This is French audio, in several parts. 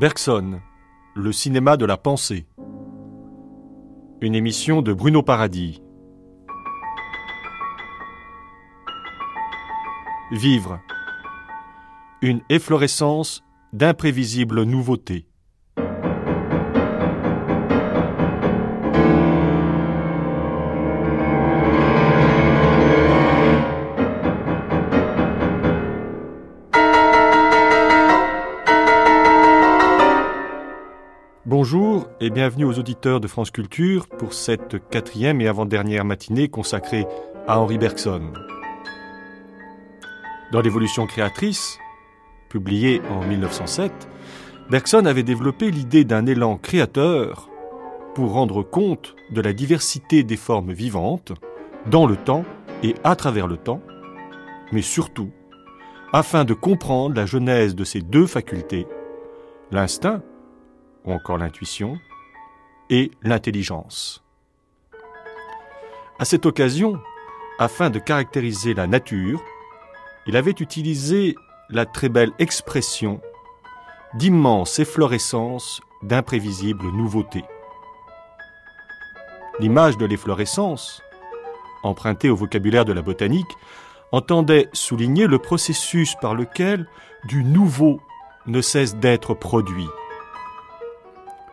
Bergson, le cinéma de la pensée. Une émission de Bruno Paradis. Vivre. Une efflorescence d'imprévisibles nouveautés. Et bienvenue aux auditeurs de France Culture pour cette quatrième et avant-dernière matinée consacrée à Henri Bergson. Dans l'évolution créatrice, publiée en 1907, Bergson avait développé l'idée d'un élan créateur pour rendre compte de la diversité des formes vivantes dans le temps et à travers le temps, mais surtout afin de comprendre la genèse de ces deux facultés, l'instinct ou encore l'intuition, et l'intelligence. À cette occasion, afin de caractériser la nature, il avait utilisé la très belle expression d'immense efflorescence d'imprévisibles nouveautés. L'image de l'efflorescence, empruntée au vocabulaire de la botanique, entendait souligner le processus par lequel du nouveau ne cesse d'être produit.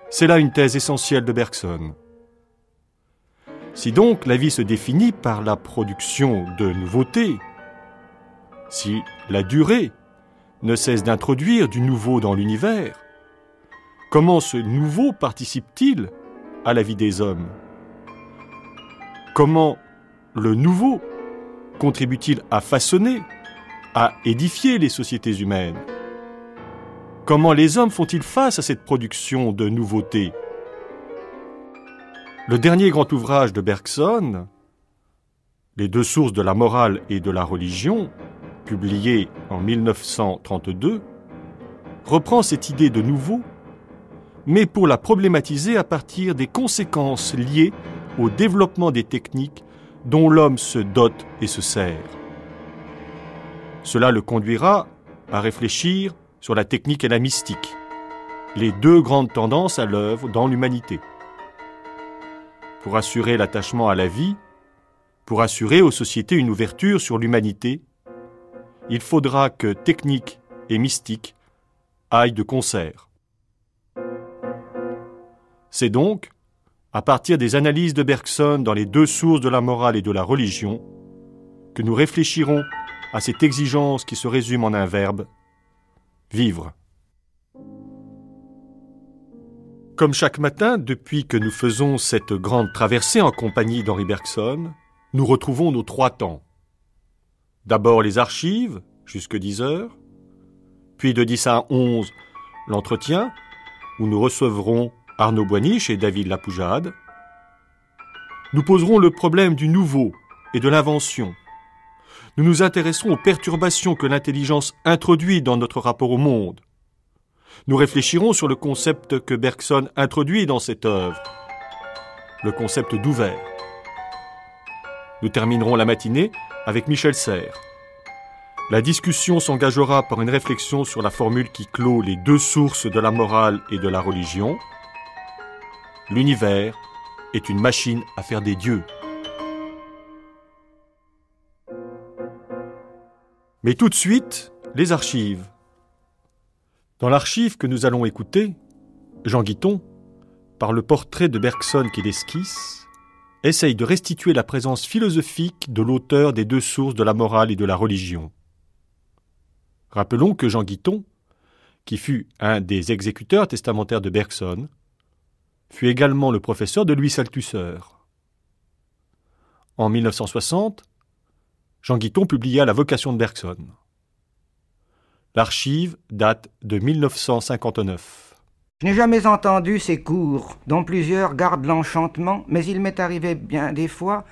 C'est là une thèse essentielle de Bergson. Si donc la vie se définit par la production de nouveautés, si la durée ne cesse d'introduire du nouveau dans l'univers, comment ce nouveau participe-t-il à la vie des hommes? Comment le nouveau contribue-t-il à façonner, à édifier les sociétés humaines? Comment les hommes font-ils face à cette production de nouveautés? Le dernier grand ouvrage de Bergson, Les deux sources de la morale et de la religion, publié en 1932, reprend cette idée de nouveau, mais pour la problématiser à partir des conséquences liées au développement des techniques dont l'homme se dote et se sert. Cela le conduira à réfléchir sur la technique et la mystique, les deux grandes tendances à l'œuvre dans l'humanité. Pour assurer l'attachement à la vie, pour assurer aux sociétés une ouverture sur l'humanité, il faudra que technique et mystique aillent de concert. C'est donc, à partir des analyses de Bergson dans les deux sources de la morale et de la religion, que nous réfléchirons à cette exigence qui se résume en un verbe, vivre. Comme chaque matin, depuis que nous faisons cette grande traversée en compagnie d'Henri Bergson, nous retrouvons nos trois temps. D'abord les archives, jusque 10 heures, puis de 10 à 11, l'entretien, où nous recevrons Arnaud Boiniche et David Lapoujade. Nous poserons le problème du nouveau et de l'invention, nous nous intéresserons aux perturbations que l'intelligence introduit dans notre rapport au monde. Nous réfléchirons sur le concept que Bergson introduit dans cette œuvre, le concept d'ouvert. Nous terminerons la matinée avec Michel Serres. La discussion s'engagera par une réflexion sur la formule qui clôt les deux sources de la morale et de la religion. L'univers est une machine à faire des dieux. Mais tout de suite, les archives. Dans l'archive que nous allons écouter, Jean Guiton, par le portrait de Bergson qu'il esquisse, essaye de restituer la présence philosophique de l'auteur des deux sources de la morale et de la religion. Rappelons que Jean Guiton, qui fut un des exécuteurs testamentaires de Bergson, fut également le professeur de Louis Althusser. En 1960, Jean Guiton publia La vocation de Bergson. L'archive date de 1959. Je n'ai jamais entendu ces cours, dont plusieurs gardent l'enchantement, mais il m'est arrivé bien des fois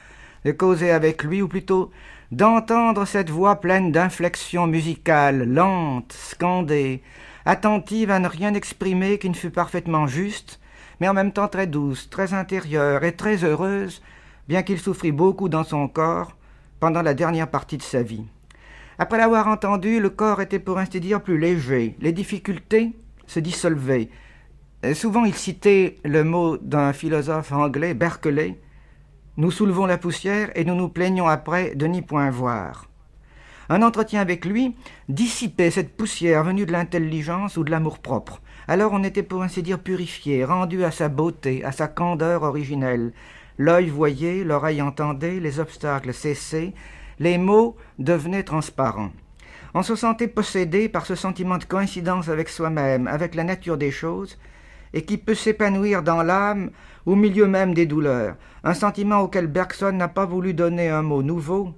de causer avec lui, ou plutôt d'entendre cette voix pleine d'inflexions musicales, lente, scandée, attentive à ne rien exprimer qui ne fût parfaitement juste, mais en même temps très douce, très intérieure et très heureuse, bien qu'il souffrît beaucoup dans son corps, pendant la dernière partie de sa vie. Après l'avoir entendu, le corps était pour ainsi dire plus léger, les difficultés, se dissolvait. Souvent il citait le mot d'un philosophe anglais, Berkeley, Nous soulevons la poussière et nous nous plaignons après de n'y point voir. Un entretien avec lui dissipait cette poussière venue de l'intelligence ou de l'amour-propre. Alors on était pour ainsi dire purifié, rendu à sa beauté, à sa candeur originelle. L'œil voyait, l'oreille entendait, les obstacles cessaient, les mots devenaient transparents. On se sentait possédé par ce sentiment de coïncidence avec soi-même, avec la nature des choses, et qui peut s'épanouir dans l'âme au milieu même des douleurs, un sentiment auquel Bergson n'a pas voulu donner un mot nouveau,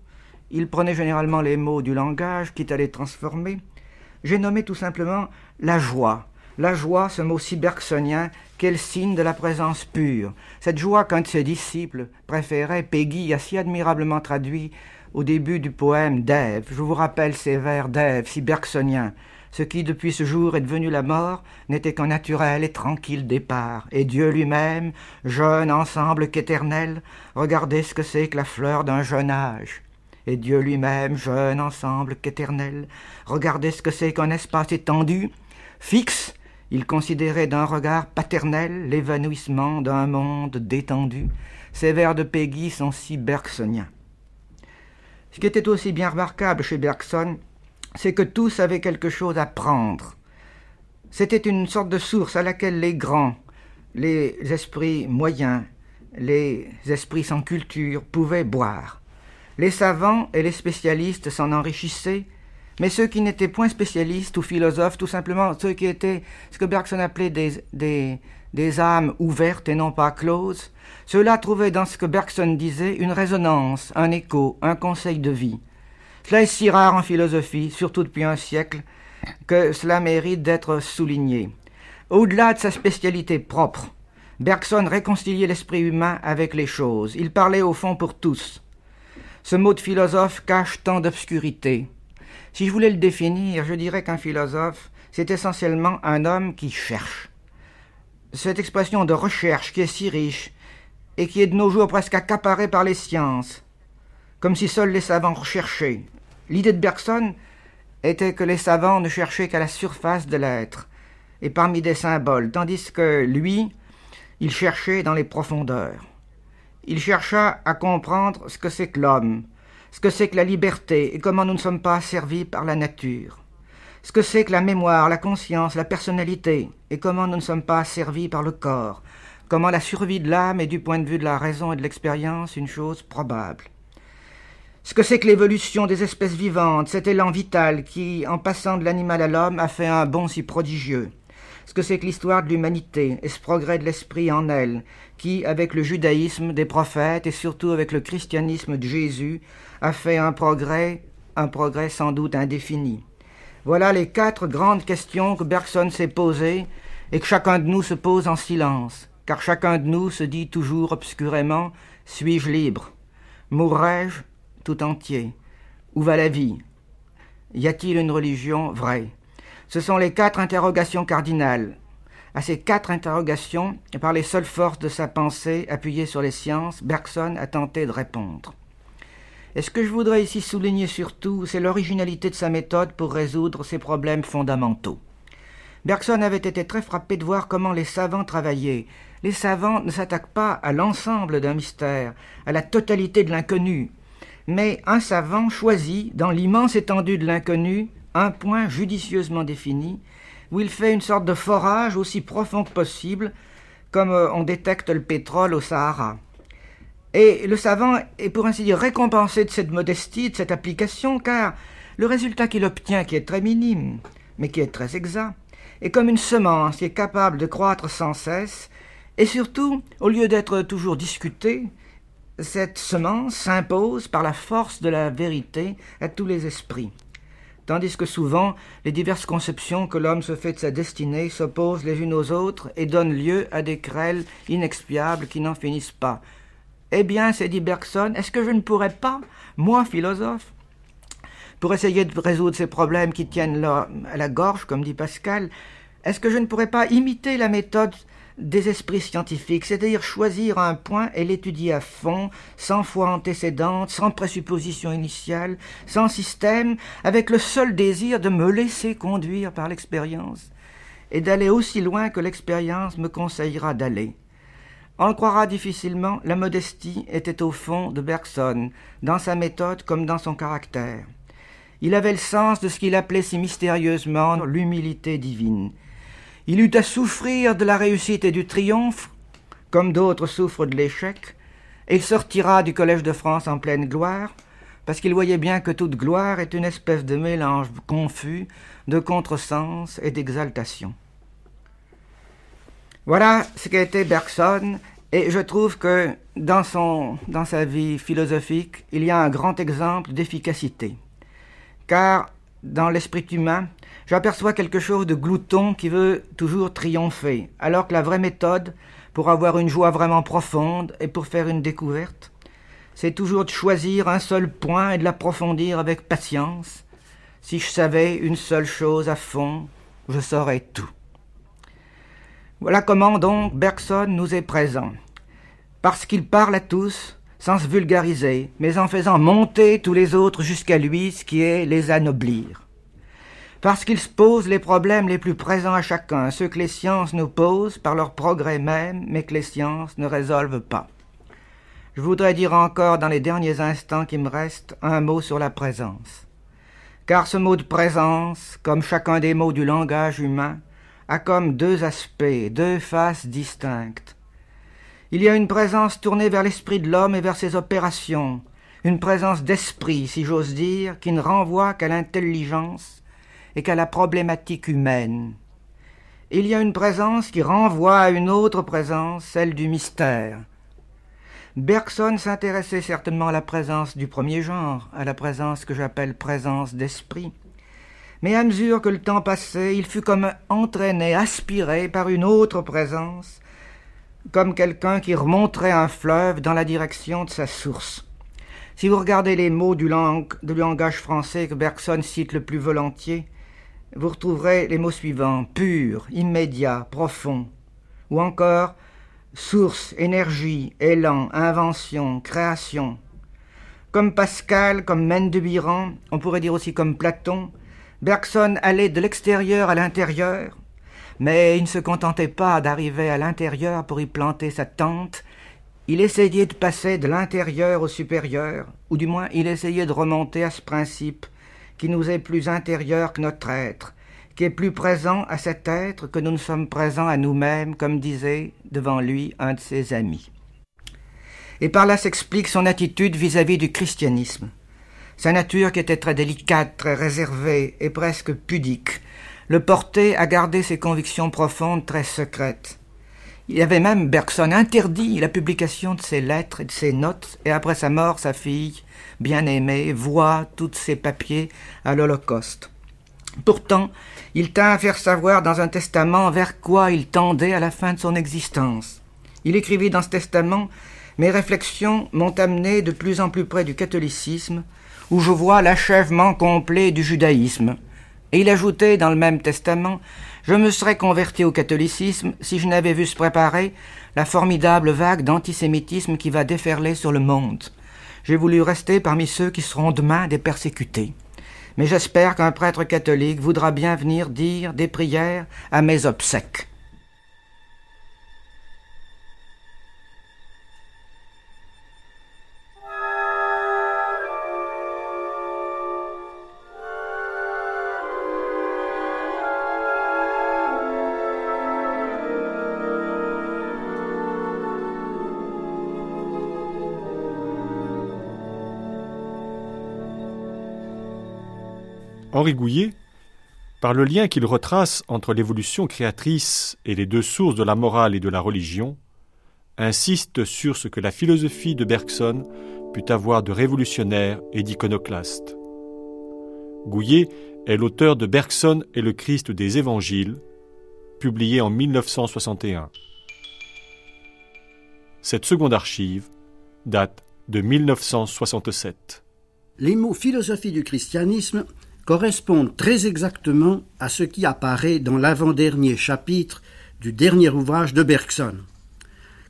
il prenait généralement les mots du langage, quitte à les transformer. J'ai nommé tout simplement la joie. La joie, ce mot si bergsonien, quel signe de la présence pure. Cette joie qu'un de ses disciples préférait, Peggy a si admirablement traduit au début du poème d'Ève. Je vous rappelle ces vers d'Ève, si bergsoniens. Ce qui, depuis ce jour, est devenu la mort, n'était qu'un naturel et tranquille départ. Et Dieu lui-même, jeune ensemble qu'éternel, regardez ce que c'est que la fleur d'un jeune âge et Dieu lui-même, jeune ensemble qu'éternel, regardait ce que c'est qu'un espace étendu, fixe, il considérait d'un regard paternel l'évanouissement d'un monde détendu. Ces vers de Peggy sont si bergsoniens. Ce qui était aussi bien remarquable chez Bergson, c'est que tous avaient quelque chose à prendre. C'était une sorte de source à laquelle les grands, les esprits moyens, les esprits sans culture pouvaient boire. Les savants et les spécialistes s'en enrichissaient, mais ceux qui n'étaient point spécialistes ou philosophes, tout simplement ceux qui étaient ce que Bergson appelait des, des, des âmes ouvertes et non pas closes, ceux-là trouvaient dans ce que Bergson disait une résonance, un écho, un conseil de vie. Cela est si rare en philosophie, surtout depuis un siècle, que cela mérite d'être souligné. Au-delà de sa spécialité propre, Bergson réconciliait l'esprit humain avec les choses. Il parlait au fond pour tous. Ce mot de philosophe cache tant d'obscurité. Si je voulais le définir, je dirais qu'un philosophe, c'est essentiellement un homme qui cherche. Cette expression de recherche qui est si riche et qui est de nos jours presque accaparée par les sciences, comme si seuls les savants recherchaient. L'idée de Bergson était que les savants ne cherchaient qu'à la surface de l'être et parmi des symboles, tandis que lui, il cherchait dans les profondeurs. Il chercha à comprendre ce que c'est que l'homme, ce que c'est que la liberté et comment nous ne sommes pas asservis par la nature, ce que c'est que la mémoire, la conscience, la personnalité et comment nous ne sommes pas asservis par le corps, comment la survie de l'âme est du point de vue de la raison et de l'expérience une chose probable. Ce que c'est que l'évolution des espèces vivantes, cet élan vital qui, en passant de l'animal à l'homme, a fait un bond si prodigieux, ce que c'est que l'histoire de l'humanité et ce progrès de l'esprit en elle, qui, avec le judaïsme des prophètes et surtout avec le christianisme de Jésus, a fait un progrès, un progrès sans doute indéfini. Voilà les quatre grandes questions que Bergson s'est posées et que chacun de nous se pose en silence, car chacun de nous se dit toujours obscurément Suis-je libre? Mourrai-je tout entier? Où va la vie? Y a-t-il une religion vraie? Ce sont les quatre interrogations cardinales. À ces quatre interrogations, par les seules forces de sa pensée appuyées sur les sciences, Bergson a tenté de répondre. Et ce que je voudrais ici souligner surtout, c'est l'originalité de sa méthode pour résoudre ces problèmes fondamentaux. Bergson avait été très frappé de voir comment les savants travaillaient. Les savants ne s'attaquent pas à l'ensemble d'un mystère, à la totalité de l'inconnu, mais un savant choisit, dans l'immense étendue de l'inconnu, un point judicieusement défini, où il fait une sorte de forage aussi profond que possible, comme euh, on détecte le pétrole au Sahara. Et le savant est pour ainsi dire récompensé de cette modestie, de cette application, car le résultat qu'il obtient, qui est très minime, mais qui est très exact, est comme une semence qui est capable de croître sans cesse, et surtout, au lieu d'être toujours discutée, cette semence s'impose par la force de la vérité à tous les esprits tandis que souvent les diverses conceptions que l'homme se fait de sa destinée s'opposent les unes aux autres et donnent lieu à des querelles inexpiables qui n'en finissent pas. Eh bien, s'est dit Bergson, est-ce que je ne pourrais pas, moi philosophe, pour essayer de résoudre ces problèmes qui tiennent à la gorge, comme dit Pascal, est-ce que je ne pourrais pas imiter la méthode des esprits scientifiques, c'est-à-dire choisir un point et l'étudier à fond, sans foi antécédente, sans présupposition initiale, sans système, avec le seul désir de me laisser conduire par l'expérience. et d'aller aussi loin que l'expérience me conseillera d'aller. On le croira difficilement, la modestie était au fond de Bergson, dans sa méthode comme dans son caractère. Il avait le sens de ce qu'il appelait si mystérieusement l'humilité divine. Il eut à souffrir de la réussite et du triomphe, comme d'autres souffrent de l'échec, et sortira du Collège de France en pleine gloire, parce qu'il voyait bien que toute gloire est une espèce de mélange confus de contresens et d'exaltation. Voilà ce qu'a été Bergson, et je trouve que dans, son, dans sa vie philosophique, il y a un grand exemple d'efficacité. Car dans l'esprit humain, j'aperçois quelque chose de glouton qui veut toujours triompher, alors que la vraie méthode, pour avoir une joie vraiment profonde et pour faire une découverte, c'est toujours de choisir un seul point et de l'approfondir avec patience. Si je savais une seule chose à fond, je saurais tout. Voilà comment donc Bergson nous est présent. Parce qu'il parle à tous, sans se vulgariser, mais en faisant monter tous les autres jusqu'à lui, ce qui est les anoblir. Parce qu'il se pose les problèmes les plus présents à chacun, ceux que les sciences nous posent par leur progrès même, mais que les sciences ne résolvent pas. Je voudrais dire encore dans les derniers instants qui me restent un mot sur la présence. Car ce mot de présence, comme chacun des mots du langage humain, a comme deux aspects, deux faces distinctes. Il y a une présence tournée vers l'esprit de l'homme et vers ses opérations, une présence d'esprit, si j'ose dire, qui ne renvoie qu'à l'intelligence et qu'à la problématique humaine. Il y a une présence qui renvoie à une autre présence, celle du mystère, Bergson s'intéressait certainement à la présence du premier genre, à la présence que j'appelle présence d'esprit. Mais à mesure que le temps passait, il fut comme entraîné, aspiré par une autre présence, comme quelqu'un qui remonterait un fleuve dans la direction de sa source. Si vous regardez les mots du, langage français que Bergson cite le plus volontiers, vous retrouverez les mots suivants pur, immédiat, profond, ou encore source, énergie, élan, invention, création. Comme Pascal, comme Mendebiran, on pourrait dire aussi comme Platon, Bergson allait de l'extérieur à l'intérieur, mais il ne se contentait pas d'arriver à l'intérieur pour y planter sa tente, il essayait de passer de l'intérieur au supérieur, ou du moins il essayait de remonter à ce principe qui nous est plus intérieur que notre être, qui est plus présent à cet être que nous ne sommes présents à nous-mêmes, comme disait devant lui un de ses amis. Et par là s'explique son attitude vis-à-vis du christianisme. Sa nature qui était très délicate, très réservée et presque pudique, le portait à garder ses convictions profondes très secrètes. Il avait même, Bergson, interdit la publication de ses lettres et de ses notes, et après sa mort, sa fille, bien-aimée, voit tous ses papiers à l'Holocauste. Pourtant, il tint à faire savoir dans un testament vers quoi il tendait à la fin de son existence. Il écrivit dans ce testament Mes réflexions m'ont amené de plus en plus près du catholicisme, où je vois l'achèvement complet du judaïsme. Et il ajoutait dans le même testament Je me serais converti au catholicisme si je n'avais vu se préparer la formidable vague d'antisémitisme qui va déferler sur le monde. J'ai voulu rester parmi ceux qui seront demain des persécutés mais j'espère qu'un prêtre catholique voudra bien venir dire des prières à mes obsèques. Henri Gouillet, par le lien qu'il retrace entre l'évolution créatrice et les deux sources de la morale et de la religion, insiste sur ce que la philosophie de Bergson put avoir de révolutionnaire et d'iconoclaste. Gouillet est l'auteur de Bergson et le Christ des Évangiles, publié en 1961. Cette seconde archive date de 1967. Les mots philosophie du christianisme correspondent très exactement à ce qui apparaît dans l'avant-dernier chapitre du dernier ouvrage de Bergson.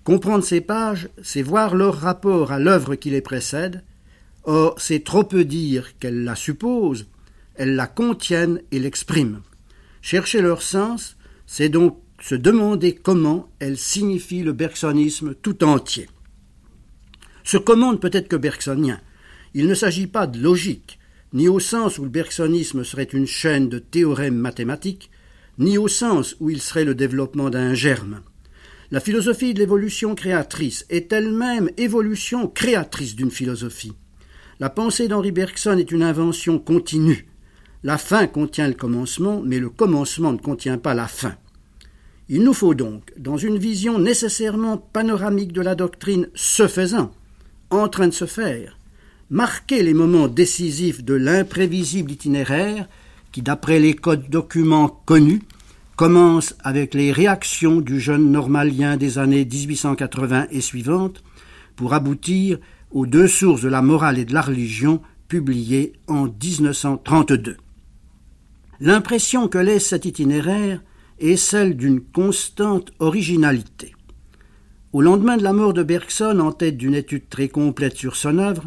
Comprendre ces pages, c'est voir leur rapport à l'œuvre qui les précède. Or, c'est trop peu dire qu'elles la supposent, elles la contiennent et l'expriment. Chercher leur sens, C'est donc se demander comment elle signifie le bergsonisme tout entier. Ce comment ne peut être que bergsonien. Il ne s'agit pas de logique, ni au sens où le bergsonisme serait une chaîne de théorèmes mathématiques, ni au sens où il serait le développement d'un germe. La philosophie de l'évolution créatrice est elle-même évolution créatrice d'une philosophie. La pensée d'Henri Bergson est une invention continue. La fin contient le commencement, mais le commencement ne contient pas la fin. Il nous faut donc, dans une vision nécessairement panoramique de la doctrine se faisant, en train de se faire, marquer les moments décisifs de l'imprévisible itinéraire qui, d'après les codes documents connus, commence avec les réactions du jeune normalien des années 1880 et suivantes pour aboutir aux deux sources de la morale et de la religion publiées en 1932. L'impression que laisse cet itinéraire est celle d'une constante originalité. Au lendemain de la mort de Bergson, en tête d'une étude très complète sur son œuvre,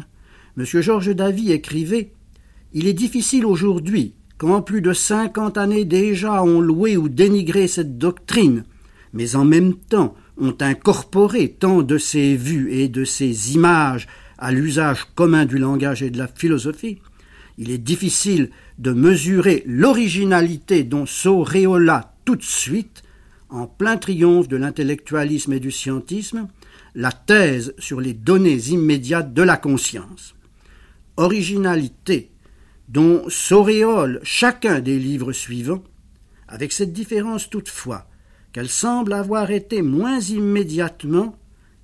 M. Georges Davy écrivait Il est difficile aujourd'hui, quand plus de cinquante années déjà ont loué ou dénigré cette doctrine, mais en même temps ont incorporé tant de ses vues et de ses images à l'usage commun du langage et de la philosophie, il est difficile de mesurer l'originalité dont s'auréola tout de suite, en plein triomphe de l'intellectualisme et du scientisme, la thèse sur les données immédiates de la conscience. Originalité dont s'auréole chacun des livres suivants, avec cette différence toutefois qu'elle semble avoir été moins immédiatement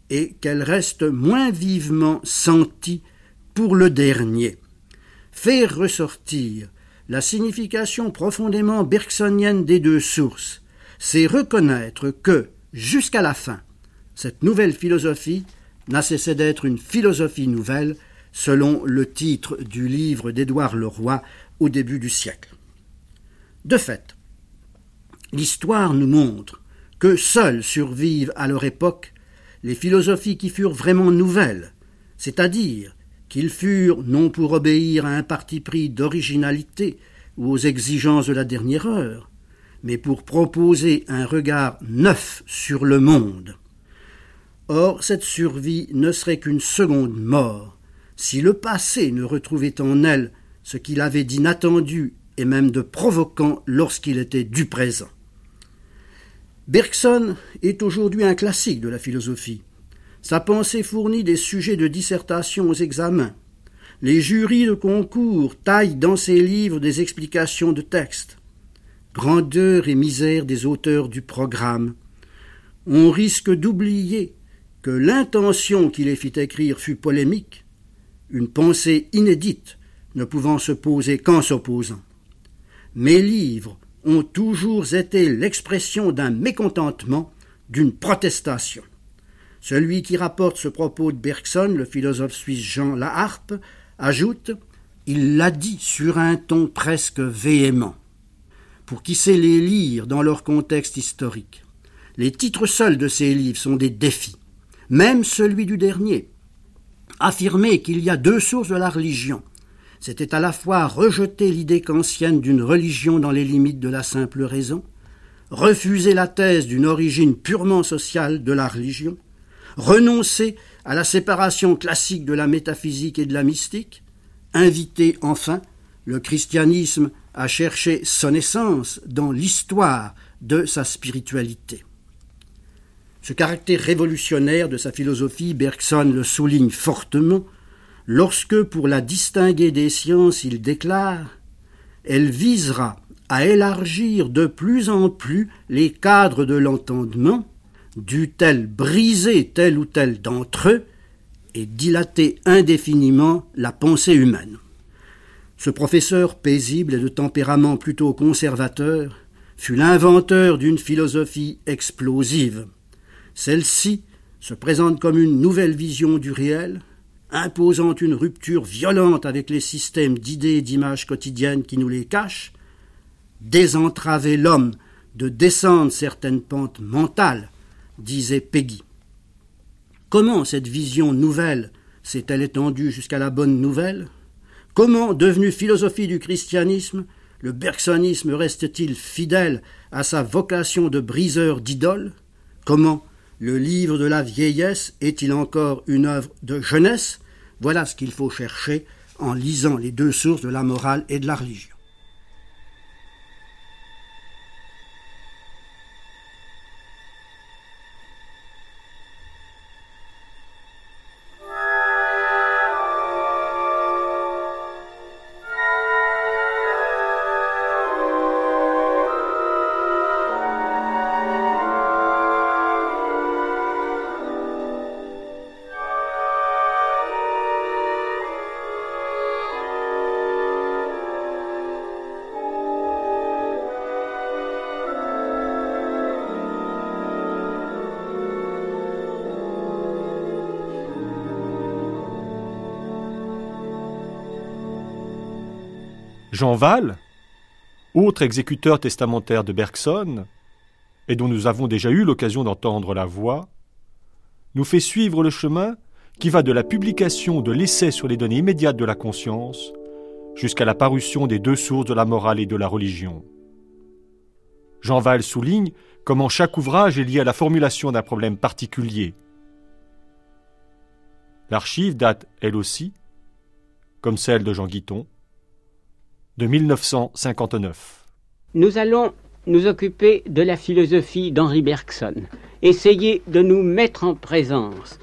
et qu'elle reste moins vivement sentie pour le dernier. Faire ressortir la signification profondément bergsonienne des deux sources, c'est reconnaître que, jusqu'à la fin, cette nouvelle philosophie n'a cessé d'être une philosophie nouvelle, selon le titre du livre d'Édouard Leroy au début du siècle. De fait, l'histoire nous montre que seules survivent à leur époque les philosophies qui furent vraiment nouvelles, c'est-à-dire qu'ils furent non pour obéir à un parti pris d'originalité ou aux exigences de la dernière heure, mais pour proposer un regard neuf sur le monde. Or, cette survie ne serait qu'une seconde mort, si le passé ne retrouvait en elle ce qu'il avait d'inattendu et même de provoquant lorsqu'il était du présent. Bergson est aujourd'hui un classique de la philosophie. Sa pensée fournit des sujets de dissertation aux examens. Les jurys de concours taillent dans ses livres des explications de textes. Grandeur et misère des auteurs du programme. On risque d'oublier que l'intention qui les fit écrire fut polémique, une pensée inédite ne pouvant se poser qu'en s'opposant. Mes livres ont toujours été l'expression d'un mécontentement, d'une protestation. Celui qui rapporte ce propos de Bergson, le philosophe suisse Jean Laharpe, ajoute Il l'a dit sur un ton presque véhément. Pour qui sait les lire dans leur contexte historique? Les titres seuls de ces livres sont des défis. Même celui du dernier. Affirmer qu'il y a deux sources de la religion, c'était à la fois rejeter l'idée kantienne d'une religion dans les limites de la simple raison, refuser la thèse d'une origine purement sociale de la religion, renoncer à la séparation classique de la métaphysique et de la mystique, inviter enfin le christianisme à chercher son essence dans l'histoire de sa spiritualité. Ce caractère révolutionnaire de sa philosophie, Bergson le souligne fortement lorsque, pour la distinguer des sciences, il déclare Elle visera à élargir de plus en plus les cadres de l'entendement, dût-elle briser tel ou tel d'entre eux et dilater indéfiniment la pensée humaine. Ce professeur paisible et de tempérament plutôt conservateur fut l'inventeur d'une philosophie explosive. Celle-ci se présente comme une nouvelle vision du réel, imposant une rupture violente avec les systèmes d'idées et d'images quotidiennes qui nous les cachent, désentraver l'homme de descendre certaines pentes mentales, disait Peggy. Comment cette vision nouvelle s'est-elle étendue jusqu'à la bonne nouvelle? Comment, devenue philosophie du christianisme, le bergsonisme reste-t-il fidèle à sa vocation de briseur d'idoles? Comment le livre de la vieillesse est-il encore une œuvre de jeunesse? Voilà ce qu'il faut chercher en lisant les deux sources de la morale et de la religion. Jean Val, autre exécuteur testamentaire de Bergson, et dont nous avons déjà eu l'occasion d'entendre la voix, nous fait suivre le chemin qui va de la publication de l'essai sur les données immédiates de la conscience jusqu'à la parution des deux sources de la morale et de la religion. Jean Val souligne comment chaque ouvrage est lié à la formulation d'un problème particulier. L'archive date, elle aussi, comme celle de Jean Guiton, de 1959. Nous allons nous occuper de la philosophie d'Henri Bergson, essayer de nous mettre en présence.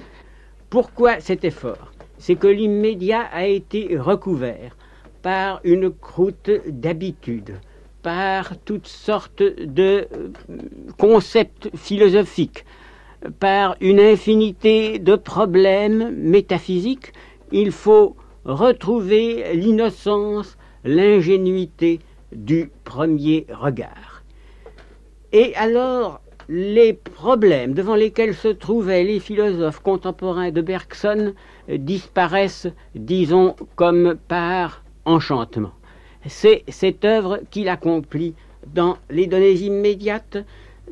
Pourquoi cet effort? C'est que l'immédiat a été recouvert par une croûte d'habitude, par toutes sortes de euh, concepts philosophiques, par une infinité de problèmes métaphysiques. Il faut retrouver l'innocence l'ingénuité du premier regard. Et alors, les problèmes devant lesquels se trouvaient les philosophes contemporains de Bergson disparaissent, disons, comme par enchantement. C'est cette œuvre qu'il accomplit dans les données immédiates,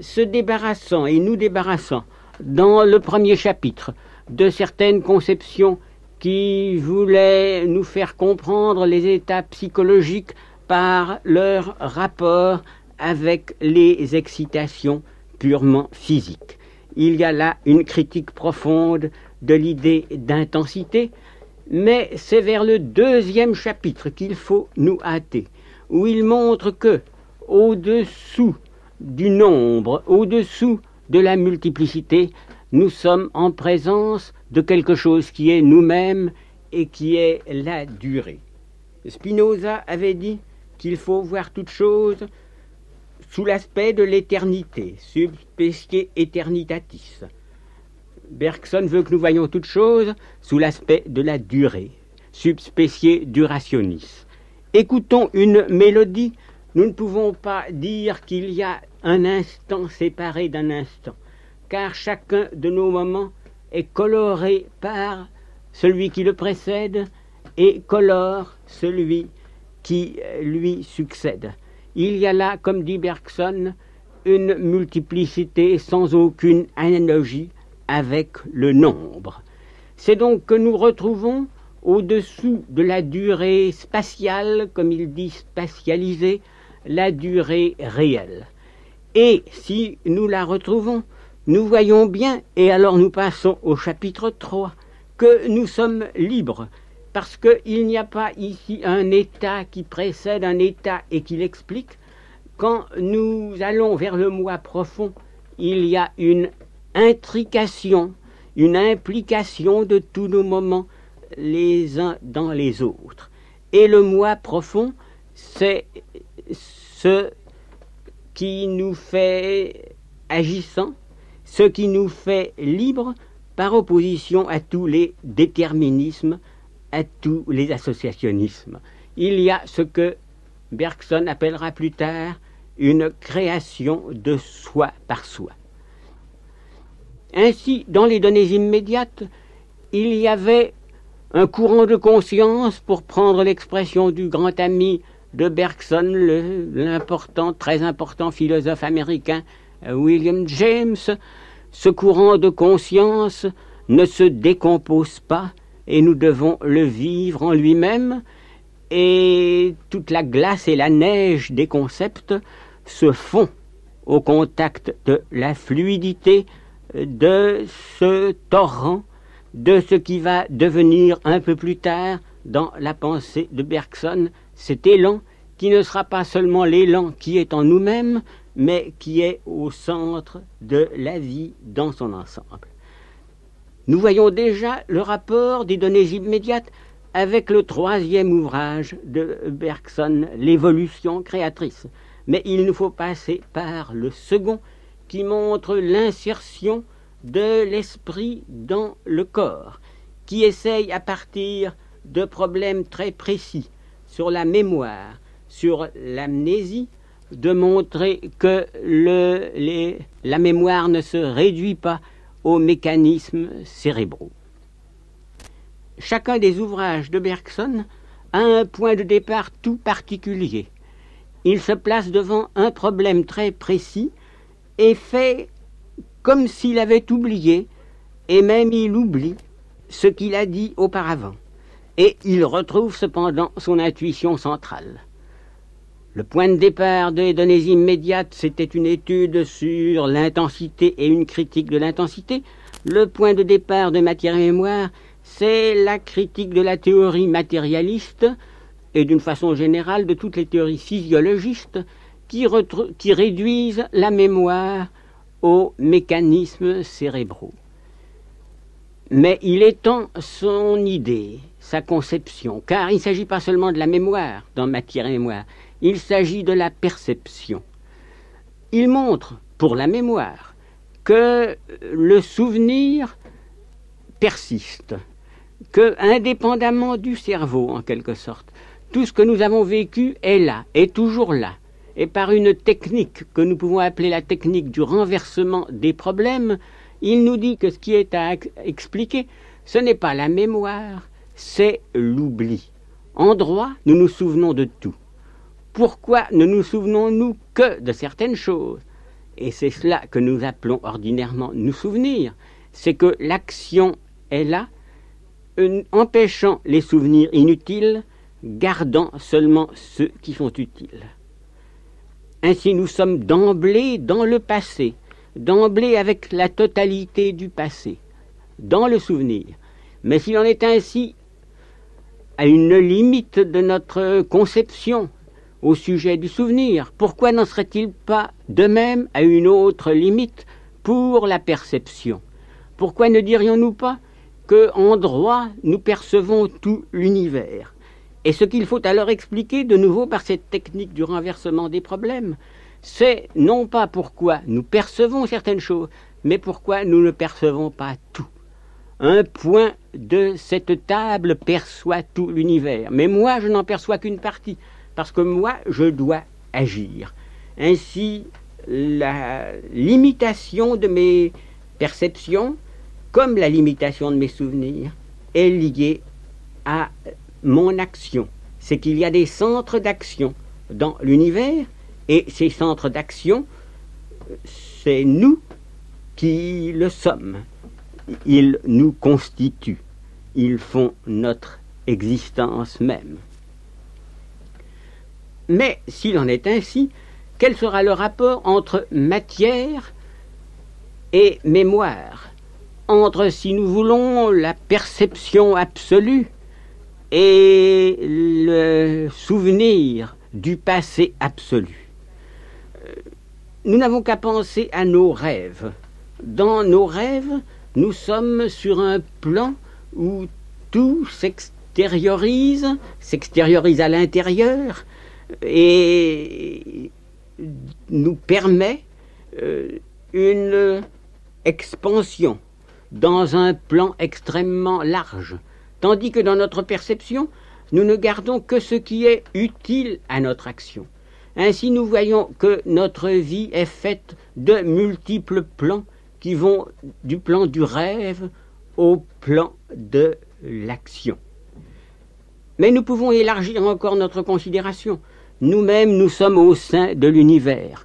se débarrassant et nous débarrassant dans le premier chapitre de certaines conceptions qui voulaient nous faire comprendre les états psychologiques par leur rapport avec les excitations purement physiques. Il y a là une critique profonde de l'idée d'intensité, mais c'est vers le deuxième chapitre qu'il faut nous hâter, où il montre que, au-dessous du nombre, au-dessous de la multiplicité, nous sommes en présence de quelque chose qui est nous-mêmes et qui est la durée. Spinoza avait dit qu'il faut voir toute chose sous l'aspect de l'éternité, subspecie eternitatis. Bergson veut que nous voyions toute chose sous l'aspect de la durée, subspecie durationis. Écoutons une mélodie, nous ne pouvons pas dire qu'il y a un instant séparé d'un instant, car chacun de nos moments est coloré par celui qui le précède et colore celui qui lui succède. Il y a là, comme dit Bergson, une multiplicité sans aucune analogie avec le nombre. C'est donc que nous retrouvons au-dessous de la durée spatiale, comme il dit spatialisée, la durée réelle. Et si nous la retrouvons, nous voyons bien, et alors nous passons au chapitre 3, que nous sommes libres, parce qu'il n'y a pas ici un état qui précède un état et qui l'explique. Quand nous allons vers le moi profond, il y a une intrication, une implication de tous nos moments les uns dans les autres. Et le moi profond, c'est ce qui nous fait agissant, ce qui nous fait libres par opposition à tous les déterminismes, à tous les associationnismes. Il y a ce que Bergson appellera plus tard une création de soi par soi. Ainsi, dans les données immédiates, il y avait un courant de conscience, pour prendre l'expression du grand ami de Bergson, l'important, très important philosophe américain euh, William James, ce courant de conscience ne se décompose pas et nous devons le vivre en lui-même. et toute la glace et la neige des concepts se font au contact de la fluidité de ce torrent, de ce qui va devenir un peu plus tard dans la pensée de Bergson, cet élan qui ne sera pas seulement l'élan qui est en nous-mêmes, mais qui est au centre de la vie dans son ensemble. Nous voyons déjà le rapport des données immédiates avec le troisième ouvrage de Bergson, L'évolution créatrice. Mais il nous faut passer par le second qui montre l'insertion de l'esprit dans le corps, qui essaye à partir de problèmes très précis sur la mémoire, sur l'amnésie, de montrer que la mémoire ne se réduit pas aux mécanismes cérébraux. Chacun des ouvrages de Bergson a un point de départ tout particulier. Il se place devant un problème très précis et fait comme s'il avait oublié, et même il oublie ce qu'il a dit auparavant. Et il retrouve cependant son intuition centrale. Le point de départ des données immédiates, c'était une étude sur l'intensité et une critique de l'intensité. Le point de départ de matière et mémoire, c'est la critique de la théorie matérialiste et d'une façon générale de toutes les théories physiologistes qui, qui réduisent la mémoire aux mécanismes cérébraux. Mais il étend son idée, sa conception, car il ne s'agit pas seulement de la mémoire dans matière et mémoire, il s'agit de la perception. Il montre, pour la mémoire, que le souvenir persiste, que, indépendamment du cerveau, en quelque sorte, tout ce que nous avons vécu est là, est toujours là. Et par une technique que nous pouvons appeler la technique du renversement des problèmes, il nous dit que ce qui est à expliquer, ce n'est pas la mémoire, c'est l'oubli. En droit, nous nous souvenons de tout. Pourquoi ne nous souvenons-nous que de certaines choses? Et c'est cela que nous appelons ordinairement nous souvenir. C'est que l'action est là, empêchant les souvenirs inutiles, gardant seulement ceux qui sont utiles. Ainsi nous sommes d'emblée dans le passé, d'emblée avec la totalité du passé, dans le souvenir. Mais s'il en est ainsi à une limite de notre conception au sujet du souvenir, pourquoi n'en serait-il pas de même à une autre limite pour la perception? Pourquoi ne dirions-nous pas que en droit nous percevons tout l'univers? Et ce qu'il faut alors expliquer de nouveau par cette technique du renversement des problèmes, c'est non pas pourquoi nous percevons certaines choses, mais pourquoi nous ne percevons pas tout. Un point de cette table perçoit tout l'univers, mais moi je n'en perçois qu'une partie parce que moi, je dois agir. Ainsi, la limitation de mes perceptions, comme la limitation de mes souvenirs, est liée à mon action. C'est qu'il y a des centres d'action dans l'univers, et ces centres d'action, c'est nous qui le sommes. Ils nous constituent, ils font notre existence même. Mais s'il en est ainsi, quel sera le rapport entre matière et mémoire Entre, si nous voulons, la perception absolue et le souvenir du passé absolu? Euh, Nous n'avons qu'à penser à nos rêves. Dans nos rêves, nous sommes sur un plan où tout s'extériorise, s'extériorise à l'intérieur, et nous permet euh, une expansion dans un plan extrêmement large, tandis que dans notre perception, nous ne gardons que ce qui est utile à notre action. Ainsi, nous voyons que notre vie est faite de multiples plans qui vont du plan du rêve au plan de l'action. Mais nous pouvons élargir encore notre considération nous-mêmes, nous sommes au sein de l'univers.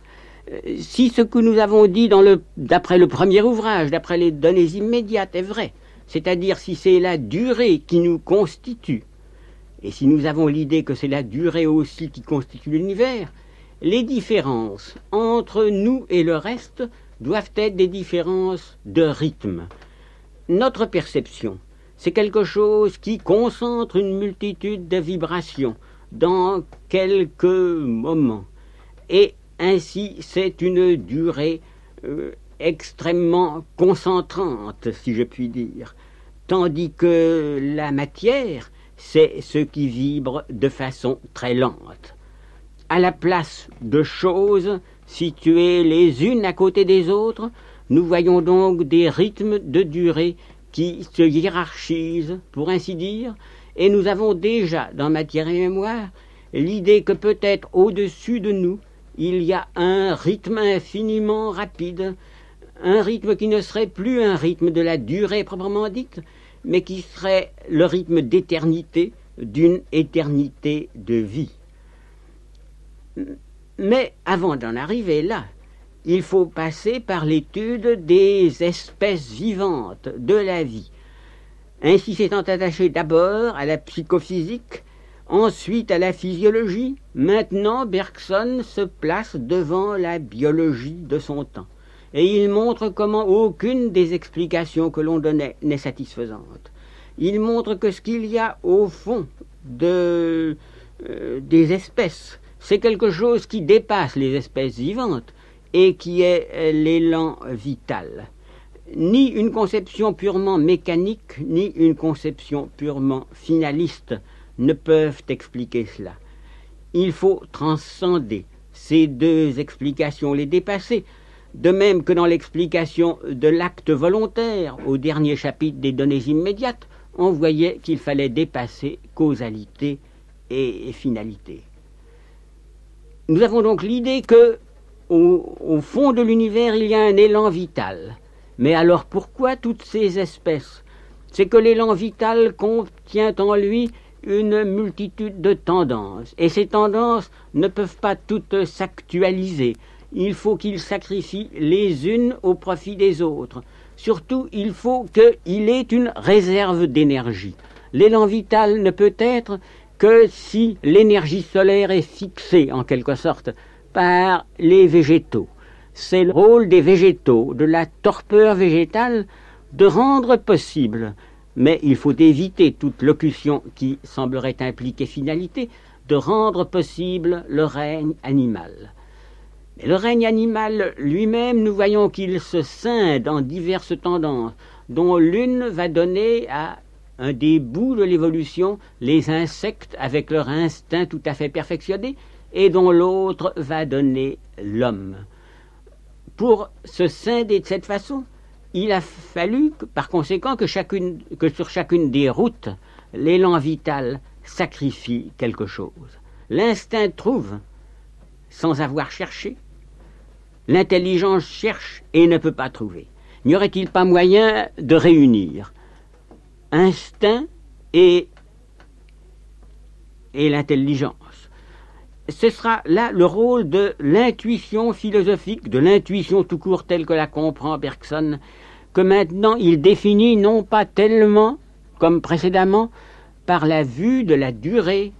Euh, si ce que nous avons dit d'après le premier ouvrage, d'après les données immédiates, est vrai, c'est-à-dire si c'est la durée qui nous constitue, et si nous avons l'idée que c'est la durée aussi qui constitue l'univers, les différences entre nous et le reste doivent être des différences de rythme. Notre perception, c'est quelque chose qui concentre une multitude de vibrations dans quelques moments. Et ainsi, c'est une durée euh, extrêmement concentrante, si je puis dire. Tandis que la matière, c'est ce qui vibre de façon très lente. À la place de choses situées les unes à côté des autres, nous voyons donc des rythmes de durée qui se hiérarchisent, pour ainsi dire, et nous avons déjà dans matière et mémoire l'idée que peut-être au-dessus de nous, il y a un rythme infiniment rapide, un rythme qui ne serait plus un rythme de la durée proprement dite, mais qui serait le rythme d'éternité, d'une éternité de vie. Mais avant d'en arriver là, il faut passer par l'étude des espèces vivantes de la vie. Ainsi s'étant attaché d'abord à la psychophysique, ensuite à la physiologie, maintenant Bergson se place devant la biologie de son temps. Et il montre comment aucune des explications que l'on donnait n'est satisfaisante. Il montre que ce qu'il y a au fond euh, des espèces, c'est quelque chose qui dépasse les espèces vivantes et qui est euh, l'élan vital. Ni une conception purement mécanique, ni une conception purement finaliste ne peuvent expliquer cela. Il faut transcender ces deux explications, les dépasser, de même que dans l'explication de l'acte volontaire au dernier chapitre des données immédiates, on voyait qu'il fallait dépasser causalité et finalité. Nous avons donc l'idée que au, fond de l'univers, il y a un élan vital. Mais alors pourquoi toutes ces espèces? C'est que l'élan vital contient en lui une multitude de tendances. Et ces tendances ne peuvent pas toutes s'actualiser. Il faut qu'ils sacrifient les unes au profit des autres. Surtout, il faut qu'il ait une réserve d'énergie. L'élan vital ne peut être que si l'énergie solaire est fixée, en quelque sorte, par les végétaux. C'est le rôle des végétaux, de la torpeur végétale, de rendre possible mais il faut éviter toute locution qui semblerait impliquer finalité, de rendre possible le règne animal. Mais le règne animal lui-même, nous voyons qu'il se scinde en diverses tendances, dont l'une va donner à un des bouts de l'évolution les insectes avec leur instinct tout à fait perfectionné, et dont l'autre va donner l'homme. Pour se scinder de cette façon, il a fallu, par conséquent, que, sur chacune des routes, l'élan vital sacrifie quelque chose. L'instinct trouve sans avoir cherché. L'intelligence cherche et ne peut pas trouver. N'y aurait-il pas moyen de réunir instinct et, et l'intelligence? Ce sera là le rôle de l'intuition philosophique, de l'intuition tout court telle que la comprend Bergson, que maintenant il définit non pas tellement, comme précédemment, par la vue de la durée,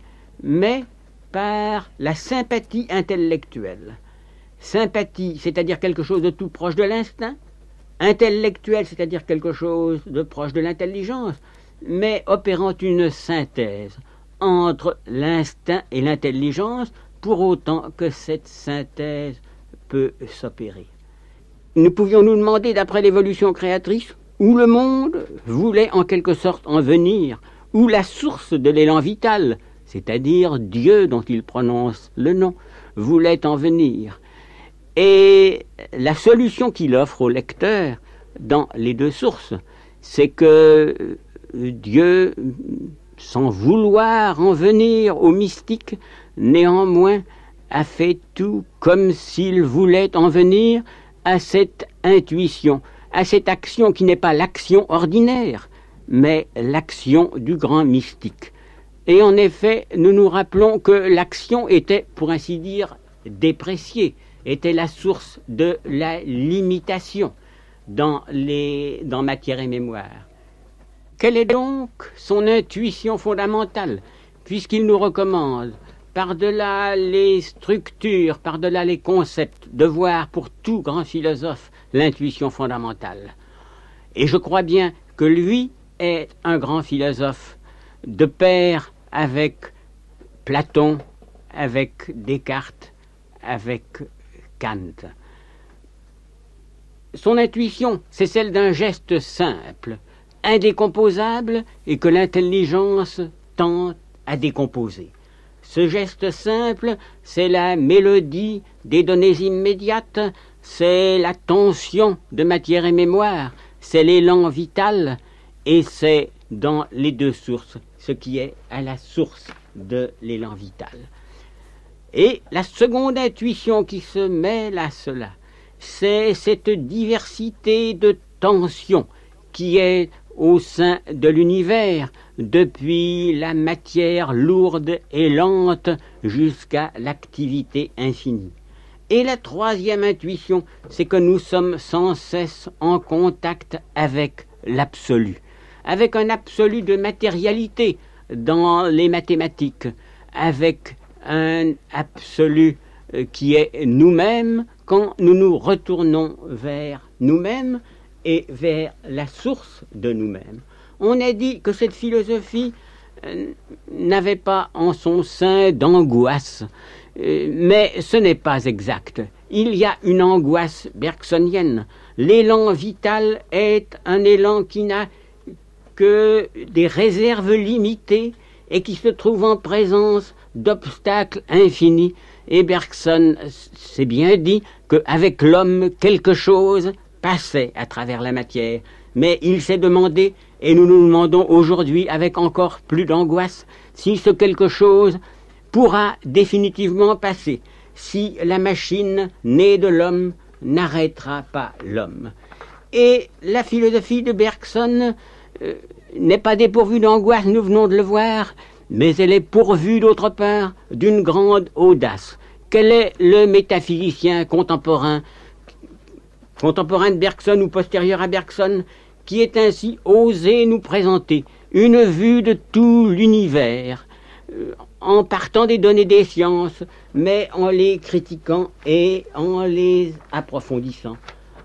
mais par la sympathie intellectuelle. Sympathie, c'est-à-dire quelque chose de tout proche de l'instinct, intellectuel, c'est-à-dire quelque chose de proche de l'intelligence, mais opérant une synthèse entre l'instinct et l'intelligence, pour autant que cette synthèse peut s'opérer nous pouvions nous demander, d'après l'évolution créatrice, où le monde voulait en quelque sorte en venir, où la source de l'élan vital, c'est-à-dire Dieu dont il prononce le nom, voulait en venir? Et la solution qu'il offre au lecteur dans les deux sources, c'est que Dieu, sans vouloir en venir au mystique, néanmoins a fait tout comme s'il voulait en venir à cette intuition, à cette action qui n'est pas l'action ordinaire, mais l'action du grand mystique. Et en effet, nous nous rappelons que l'action était, pour ainsi dire, dépréciée, était la source de la limitation dans, les, dans matière et mémoire. Quelle est donc son intuition fondamentale puisqu'il nous recommande, par-delà les structures, par-delà les concepts, de voir pour tout grand philosophe l'intuition fondamentale? Et je crois bien que lui est un grand philosophe de pair avec Platon, avec Descartes, avec Kant. Son intuition, c'est celle d'un geste simple, indécomposable et que l'intelligence tente à décomposer. Ce geste simple, c'est la mélodie des données immédiates, c'est la tension de matière et mémoire, c'est l'élan vital, et c'est dans les deux sources ce qui est à la source de l'élan vital. Et la seconde intuition qui se mêle à cela, c'est cette diversité de tensions qui est au sein de l'univers, depuis la matière lourde et lente jusqu'à l'activité infinie. Et la troisième intuition, c'est que nous sommes sans cesse en contact avec l'absolu, avec un absolu de matérialité dans les mathématiques, avec un absolu euh, qui est nous-mêmes quand nous nous retournons vers nous-mêmes et vers la source de nous-mêmes. On a dit que cette philosophie euh, n'avait pas en son sein d'angoisse, euh, mais ce n'est pas exact. Il y a une angoisse bergsonienne. L'élan vital est un élan qui n'a que des réserves limitées et qui se trouve en présence d'obstacles infinis. Et Bergson s'est bien dit qu'avec l'homme, quelque chose passait à travers la matière. Mais il s'est demandé, et nous nous demandons aujourd'hui avec encore plus d'angoisse, si ce quelque chose pourra définitivement passer, si la machine née de l'homme n'arrêtera pas l'homme. Et la philosophie de Bergson euh, n'est pas dépourvue d'angoisse, nous venons de le voir, mais elle est pourvue d'autre part d'une grande audace. Quel est le métaphysicien contemporain, contemporain de Bergson ou postérieur à Bergson, qui est ainsi osé nous présenter une vue de tout l'univers, euh, en partant des données des sciences, mais en les critiquant et en les approfondissant.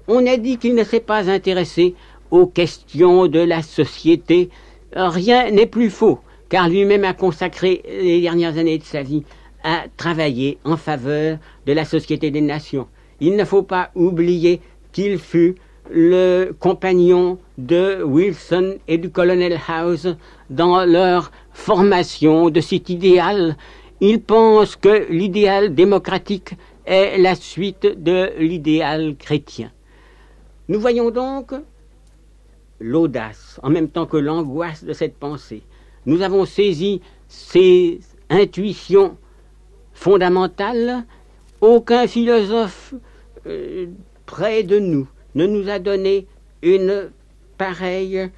On a dit qu'il ne s'est pas intéressé aux questions de la société. Rien n'est plus faux car lui-même a consacré les dernières années de sa vie à travailler en faveur de la Société des Nations. Il ne faut pas oublier qu'il fut le compagnon de Wilson et du colonel House dans leur formation de cet idéal. Il pense que l'idéal démocratique est la suite de l'idéal chrétien. Nous voyons donc l'audace en même temps que l'angoisse de cette pensée nous avons saisi ces intuitions fondamentales. Aucun philosophe euh, près de nous ne nous a donné une pareille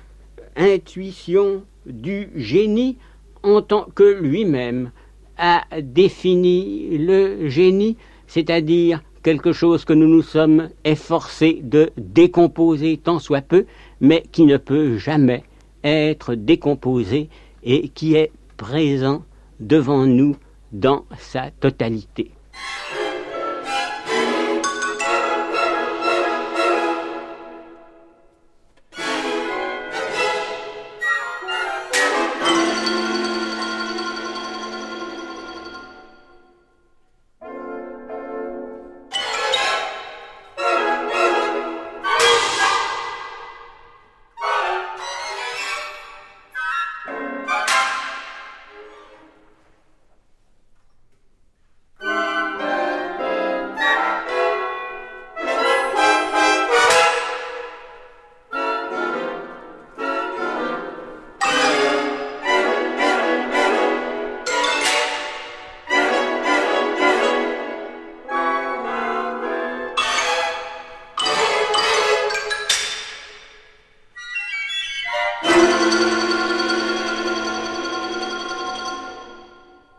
intuition du génie en tant que lui-même a défini le génie, c'est-à-dire quelque chose que nous nous sommes efforcés de décomposer tant soit peu, mais qui ne peut jamais être décomposé et qui est présent devant nous dans sa totalité.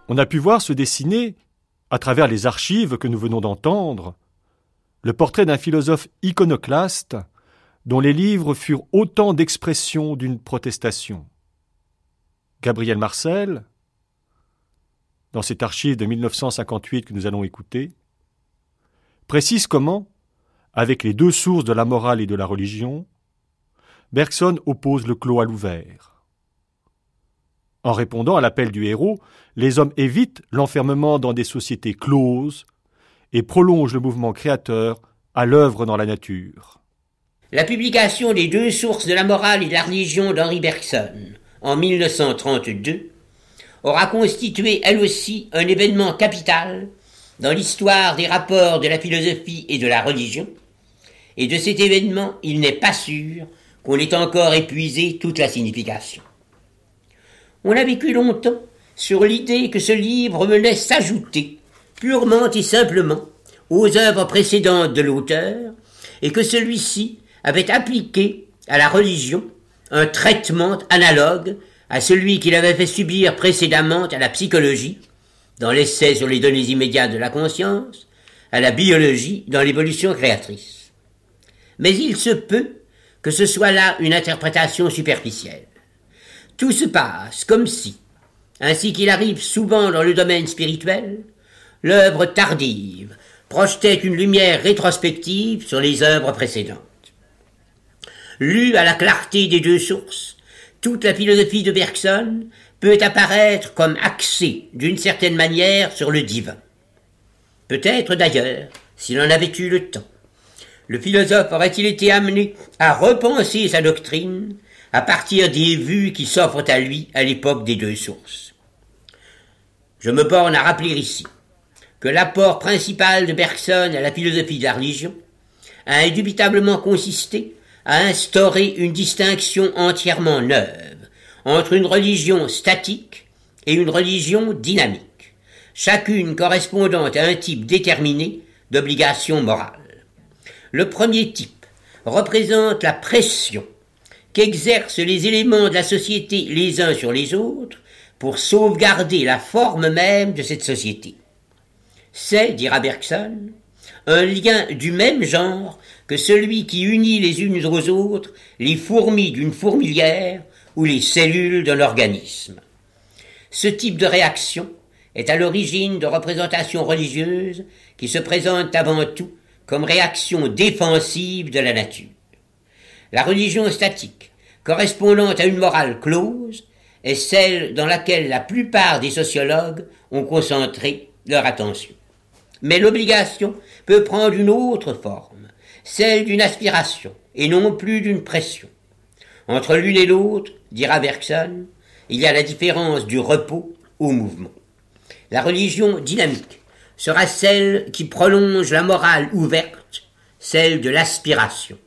On a pu voir se dessiner, à travers les archives que nous venons d'entendre, le portrait d'un philosophe iconoclaste dont les livres furent autant d'expressions d'une protestation. Gabriel Marcel, dans cette archive de 1958 que nous allons écouter, précise comment, avec les deux sources de la morale et de la religion, Bergson oppose le clos à l'ouvert. En répondant à l'appel du héros, les hommes évitent l'enfermement dans des sociétés closes et prolongent le mouvement créateur à l'œuvre dans la nature. La publication des deux sources de la morale et de la religion d'Henri Bergson en 1932 aura constitué elle aussi un événement capital dans l'histoire des rapports de la philosophie et de la religion, et de cet événement il n'est pas sûr qu'on ait encore épuisé toute la signification. On a vécu longtemps sur l'idée que ce livre venait s'ajouter, purement et simplement, aux œuvres précédentes de l'auteur, et que celui-ci avait appliqué à la religion un traitement analogue à celui qu'il avait fait subir précédemment à la psychologie, dans l'essai sur les données immédiates de la conscience, à la biologie dans l'évolution créatrice. Mais il se peut que ce soit là une interprétation superficielle. Tout se passe comme si, ainsi qu'il arrive souvent dans le domaine spirituel, l'œuvre tardive projetait une lumière rétrospective sur les œuvres précédentes. Lue à la clarté des deux sources, toute la philosophie de Bergson peut apparaître comme axée d'une certaine manière sur le divin. Peut-être d'ailleurs, s'il en avait eu le temps, le philosophe aurait-il été amené à repenser sa doctrine à partir des vues qui s'offrent à lui à l'époque des deux sources. Je me borne à rappeler ici que l'apport principal de Bergson à la philosophie de la religion a indubitablement consisté à instaurer une distinction entièrement neuve entre une religion statique et une religion dynamique, chacune correspondant à un type déterminé d'obligation morale. Le premier type représente la pression qu'exercent les éléments de la société les uns sur les autres pour sauvegarder la forme même de cette société. C'est, dira Bergson, un lien du même genre que celui qui unit les unes aux autres les fourmis d'une fourmilière ou les cellules d'un organisme. Ce type de réaction est à l'origine de représentations religieuses qui se présentent avant tout comme réaction défensive de la nature. La religion statique, correspondant à une morale close, est celle dans laquelle la plupart des sociologues ont concentré leur attention. Mais l'obligation peut prendre une autre forme, celle d'une aspiration, et non plus d'une pression. Entre l'une et l'autre, dira Bergson, il y a la différence du repos au mouvement. La religion dynamique sera celle qui prolonge la morale ouverte, celle de l'aspiration.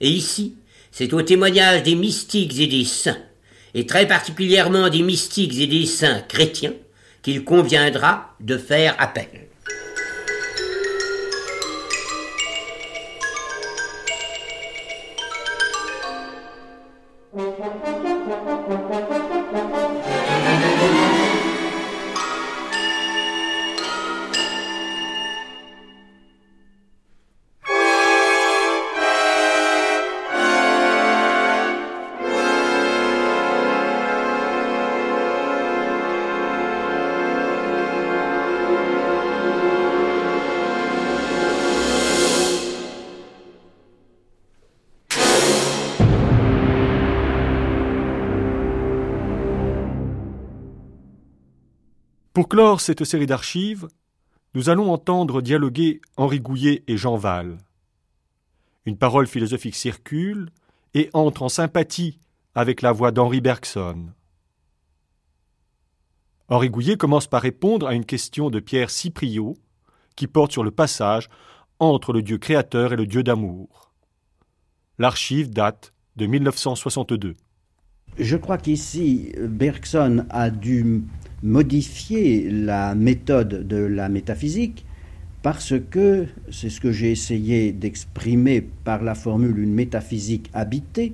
Et ici, c'est au témoignage des mystiques et des saints, et très particulièrement des mystiques et des saints chrétiens, qu'il conviendra de faire appel. Clore cette série d'archives, nous allons entendre dialoguer Henri Gouillet et Jean Val. Une parole philosophique circule et entre en sympathie avec la voix d'Henri Bergson. Henri Gouillet commence par répondre à une question de Pierre Cipriot qui porte sur le passage entre le Dieu créateur et le Dieu d'amour. L'archive date de 1962. Je crois qu'ici, Bergson a dû modifier la méthode de la métaphysique parce que, c'est ce que j'ai essayé d'exprimer par la formule une métaphysique habitée,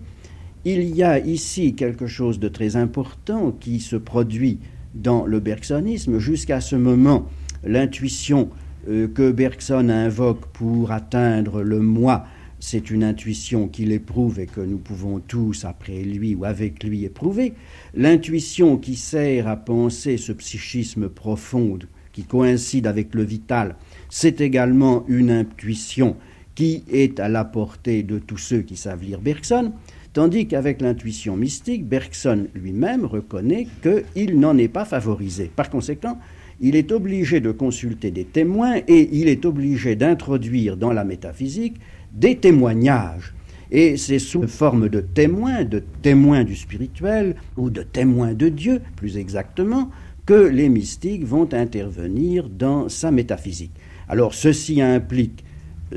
il y a ici quelque chose de très important qui se produit dans le bergsonisme. Jusqu'à ce moment, l'intuition euh, que Bergson invoque pour atteindre le moi c'est une intuition qu'il éprouve et que nous pouvons tous, après lui ou avec lui, éprouver. L'intuition qui sert à penser ce psychisme profond qui coïncide avec le vital, c'est également une intuition qui est à la portée de tous ceux qui savent lire Bergson, tandis qu'avec l'intuition mystique, Bergson lui-même reconnaît qu'il n'en est pas favorisé. Par conséquent, il est obligé de consulter des témoins et il est obligé d'introduire dans la métaphysique des témoignages. Et c'est sous forme de témoins, de témoins du spirituel ou de témoins de Dieu, plus exactement, que les mystiques vont intervenir dans sa métaphysique. Alors ceci implique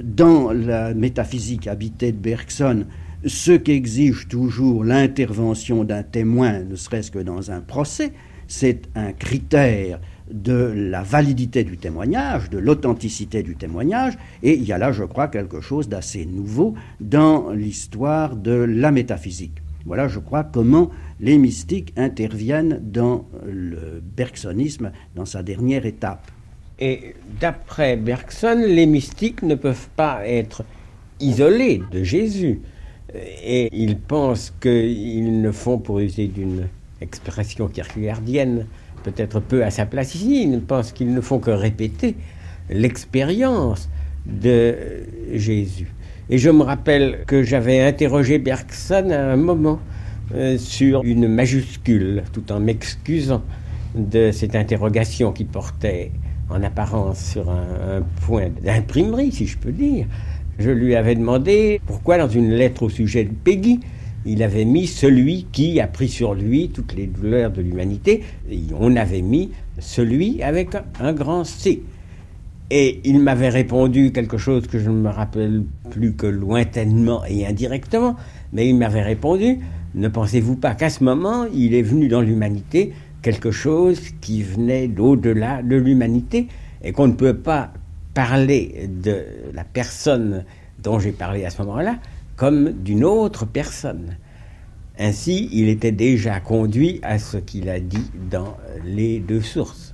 dans la métaphysique habitée de Bergson ce qu'exige toujours l'intervention d'un témoin, ne serait-ce que dans un procès, c'est un critère de la validité du témoignage, de l'authenticité du témoignage, et il y a là, je crois, quelque chose d'assez nouveau dans l'histoire de la métaphysique. Voilà, je crois, comment les mystiques interviennent dans le bergsonisme dans sa dernière étape. Et d'après Bergson, les mystiques ne peuvent pas être isolés de Jésus. Et ils pensent qu'ils ne font, pour user d'une expression kierkegaardienne, peut-être peu à sa place ici, ils pensent qu'ils ne font que répéter l'expérience de Jésus. Et je me rappelle que j'avais interrogé Bergson à un moment euh, sur une majuscule, tout en m'excusant de cette interrogation qui portait en apparence sur un, point d'imprimerie, si je peux dire. Je lui avais demandé pourquoi dans une lettre au sujet de Peggy, il avait mis celui qui a pris sur lui toutes les douleurs de l'humanité. On avait mis celui avec un grand C. Et il m'avait répondu quelque chose que je ne me rappelle plus que lointainement et indirectement, mais il m'avait répondu, ne pensez-vous pas qu'à ce moment, il est venu dans l'humanité quelque chose qui venait d'au-delà de l'humanité et qu'on ne peut pas parler de la personne dont j'ai parlé à ce moment-là? Comme d'une autre personne. Ainsi, il était déjà conduit à ce qu'il a dit dans les deux sources.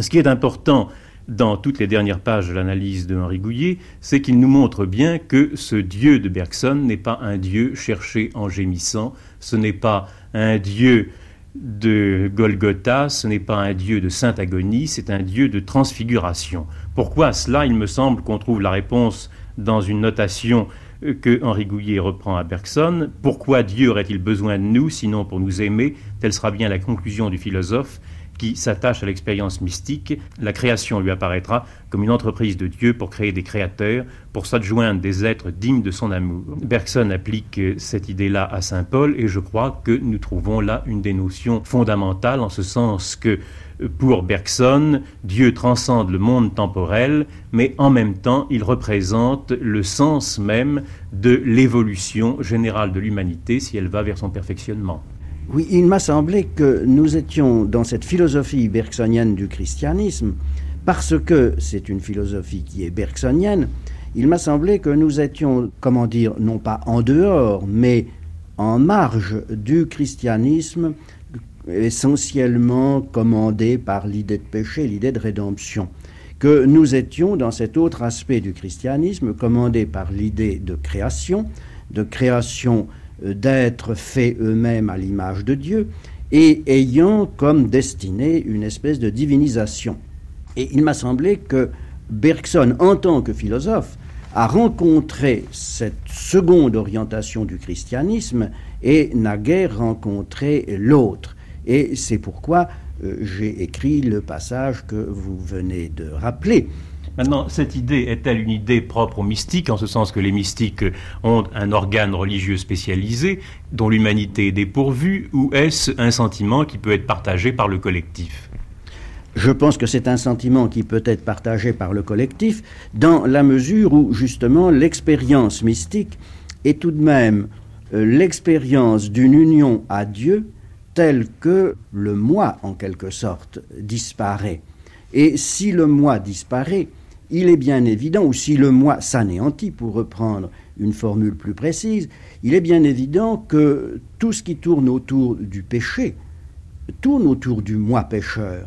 Ce qui est important dans toutes les dernières pages de l'analyse de Henri Gouillet, c'est qu'il nous montre bien que ce Dieu de Bergson n'est pas un Dieu cherché en gémissant, ce n'est pas un Dieu de Golgotha, ce n'est pas un Dieu de sainte agonie, c'est un Dieu de transfiguration. Pourquoi cela? Il me semble qu'on trouve la réponse dans une notation que Henri Gouillet reprend à Bergson. Pourquoi Dieu aurait-il besoin de nous, sinon pour nous aimer? Telle sera bien la conclusion du philosophe qui s'attache à l'expérience mystique, la création lui apparaîtra comme une entreprise de Dieu pour créer des créateurs, pour s'adjoindre des êtres dignes de son amour. Bergson applique cette idée-là à Saint Paul et je crois que nous trouvons là une des notions fondamentales en ce sens que pour Bergson, Dieu transcende le monde temporel, mais en même temps, il représente le sens même de l'évolution générale de l'humanité si elle va vers son perfectionnement. Oui, il m'a semblé que nous étions dans cette philosophie bergsonienne du christianisme, parce que c'est une philosophie qui est bergsonienne, il m'a semblé que nous étions, comment dire, non pas en dehors, mais en marge du christianisme essentiellement commandé par l'idée de péché, l'idée de rédemption. Que nous étions dans cet autre aspect du christianisme commandé par l'idée de création, de création euh, d'êtres faits eux-mêmes à l'image de Dieu, et ayant comme destinée une espèce de divinisation. Et il m'a semblé que Bergson, en tant que philosophe, a rencontré cette seconde orientation du christianisme et n'a guère rencontré l'autre. Et c'est pourquoi euh, j'ai écrit le passage que vous venez de rappeler. Maintenant, cette idée est-elle une idée propre aux mystiques, en ce sens que les mystiques ont un organe religieux spécialisé dont l'humanité est dépourvue, ou est-ce un sentiment qui peut être partagé par le collectif? Je pense que c'est un sentiment qui peut être partagé par le collectif dans la mesure où justement l'expérience mystique est tout de même euh, l'expérience d'une union à Dieu telle que le moi en quelque sorte disparaît. Et si le moi disparaît, il est bien évident, ou si le moi s'anéantit, pour reprendre une formule plus précise, il est bien évident que tout ce qui tourne autour du péché tourne autour du moi pécheur,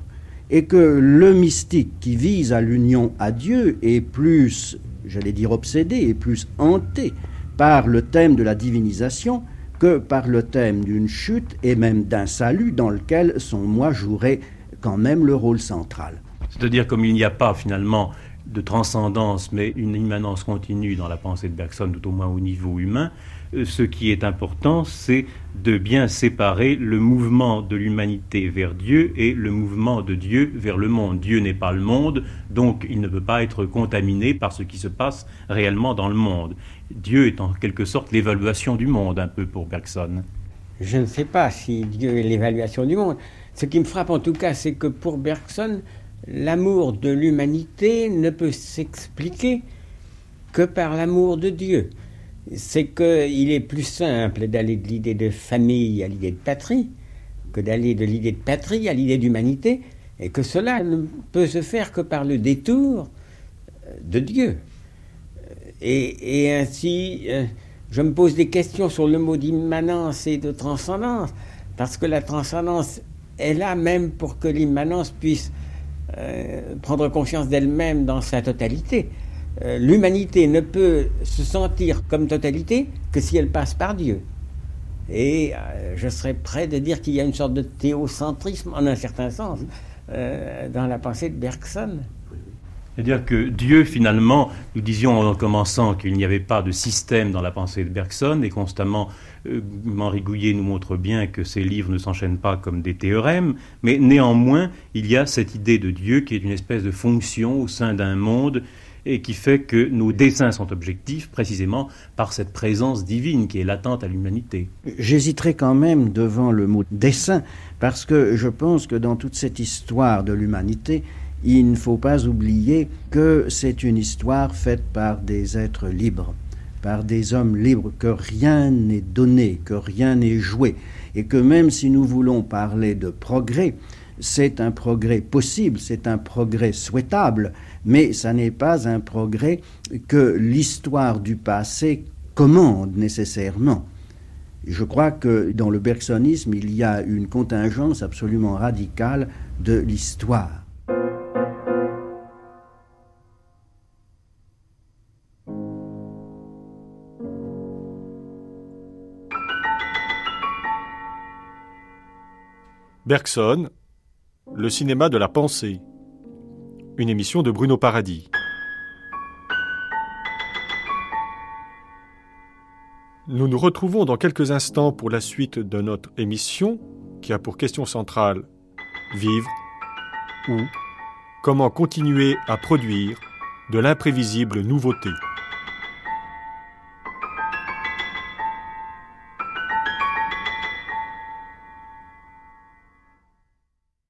et que le mystique qui vise à l'union à Dieu est plus, j'allais dire obsédé, et plus hanté par le thème de la divinisation que par le thème d'une chute et même d'un salut dans lequel son moi jouerait quand même le rôle central. C'est-à-dire comme il n'y a pas finalement de transcendance, mais une immanence continue dans la pensée de Bergson, tout au moins au niveau humain, euh, ce qui est important, c'est de bien séparer le mouvement de l'humanité vers Dieu et le mouvement de Dieu vers le monde. Dieu n'est pas le monde, donc il ne peut pas être contaminé par ce qui se passe réellement dans le monde. Dieu est en quelque sorte l'évaluation du monde, un peu pour Bergson. Je ne sais pas si Dieu est l'évaluation du monde. Ce qui me frappe en tout cas, c'est que pour Bergson, l'amour de l'humanité ne peut s'expliquer que par l'amour de Dieu. C'est qu'il est plus simple d'aller de l'idée de famille à l'idée de patrie que d'aller de l'idée de patrie à l'idée d'humanité, et que cela ne peut se faire que par le détour de Dieu. Et, ainsi, euh, je me pose des questions sur le mot d'immanence et de transcendance, parce que la transcendance est là même pour que l'immanence puisse euh, prendre conscience d'elle-même dans sa totalité. Euh, l'humanité ne peut se sentir comme totalité que si elle passe par Dieu. Et euh, je serais prêt de dire qu'il y a une sorte de théocentrisme, en un certain sens, dans la pensée de Bergson. C'est-à-dire que Dieu, finalement, nous disions en commençant qu'il n'y avait pas de système dans la pensée de Bergson, et constamment, euh, Henri Gouillet nous montre bien que ces livres ne s'enchaînent pas comme des théorèmes, mais néanmoins, il y a cette idée de Dieu qui est une espèce de fonction au sein d'un monde et qui fait que nos dessins sont objectifs précisément par cette présence divine qui est latente à l'humanité. J'hésiterai quand même devant le mot dessin parce que je pense que dans toute cette histoire de l'humanité, il ne faut pas oublier que c'est une histoire faite par des êtres libres, par des hommes libres, que rien n'est donné, que rien n'est joué, et que même si nous voulons parler de progrès, c'est un progrès possible, c'est un progrès souhaitable, mais ça n'est pas un progrès que l'histoire du passé commande nécessairement. Je crois que dans le bergsonisme, il y a une contingence absolument radicale de l'histoire. Bergson, Le cinéma de la pensée. Une émission de Bruno Paradis. Nous nous retrouvons dans quelques instants pour la suite de notre émission qui a pour question centrale vivre ou comment continuer à produire de l'imprévisible nouveauté.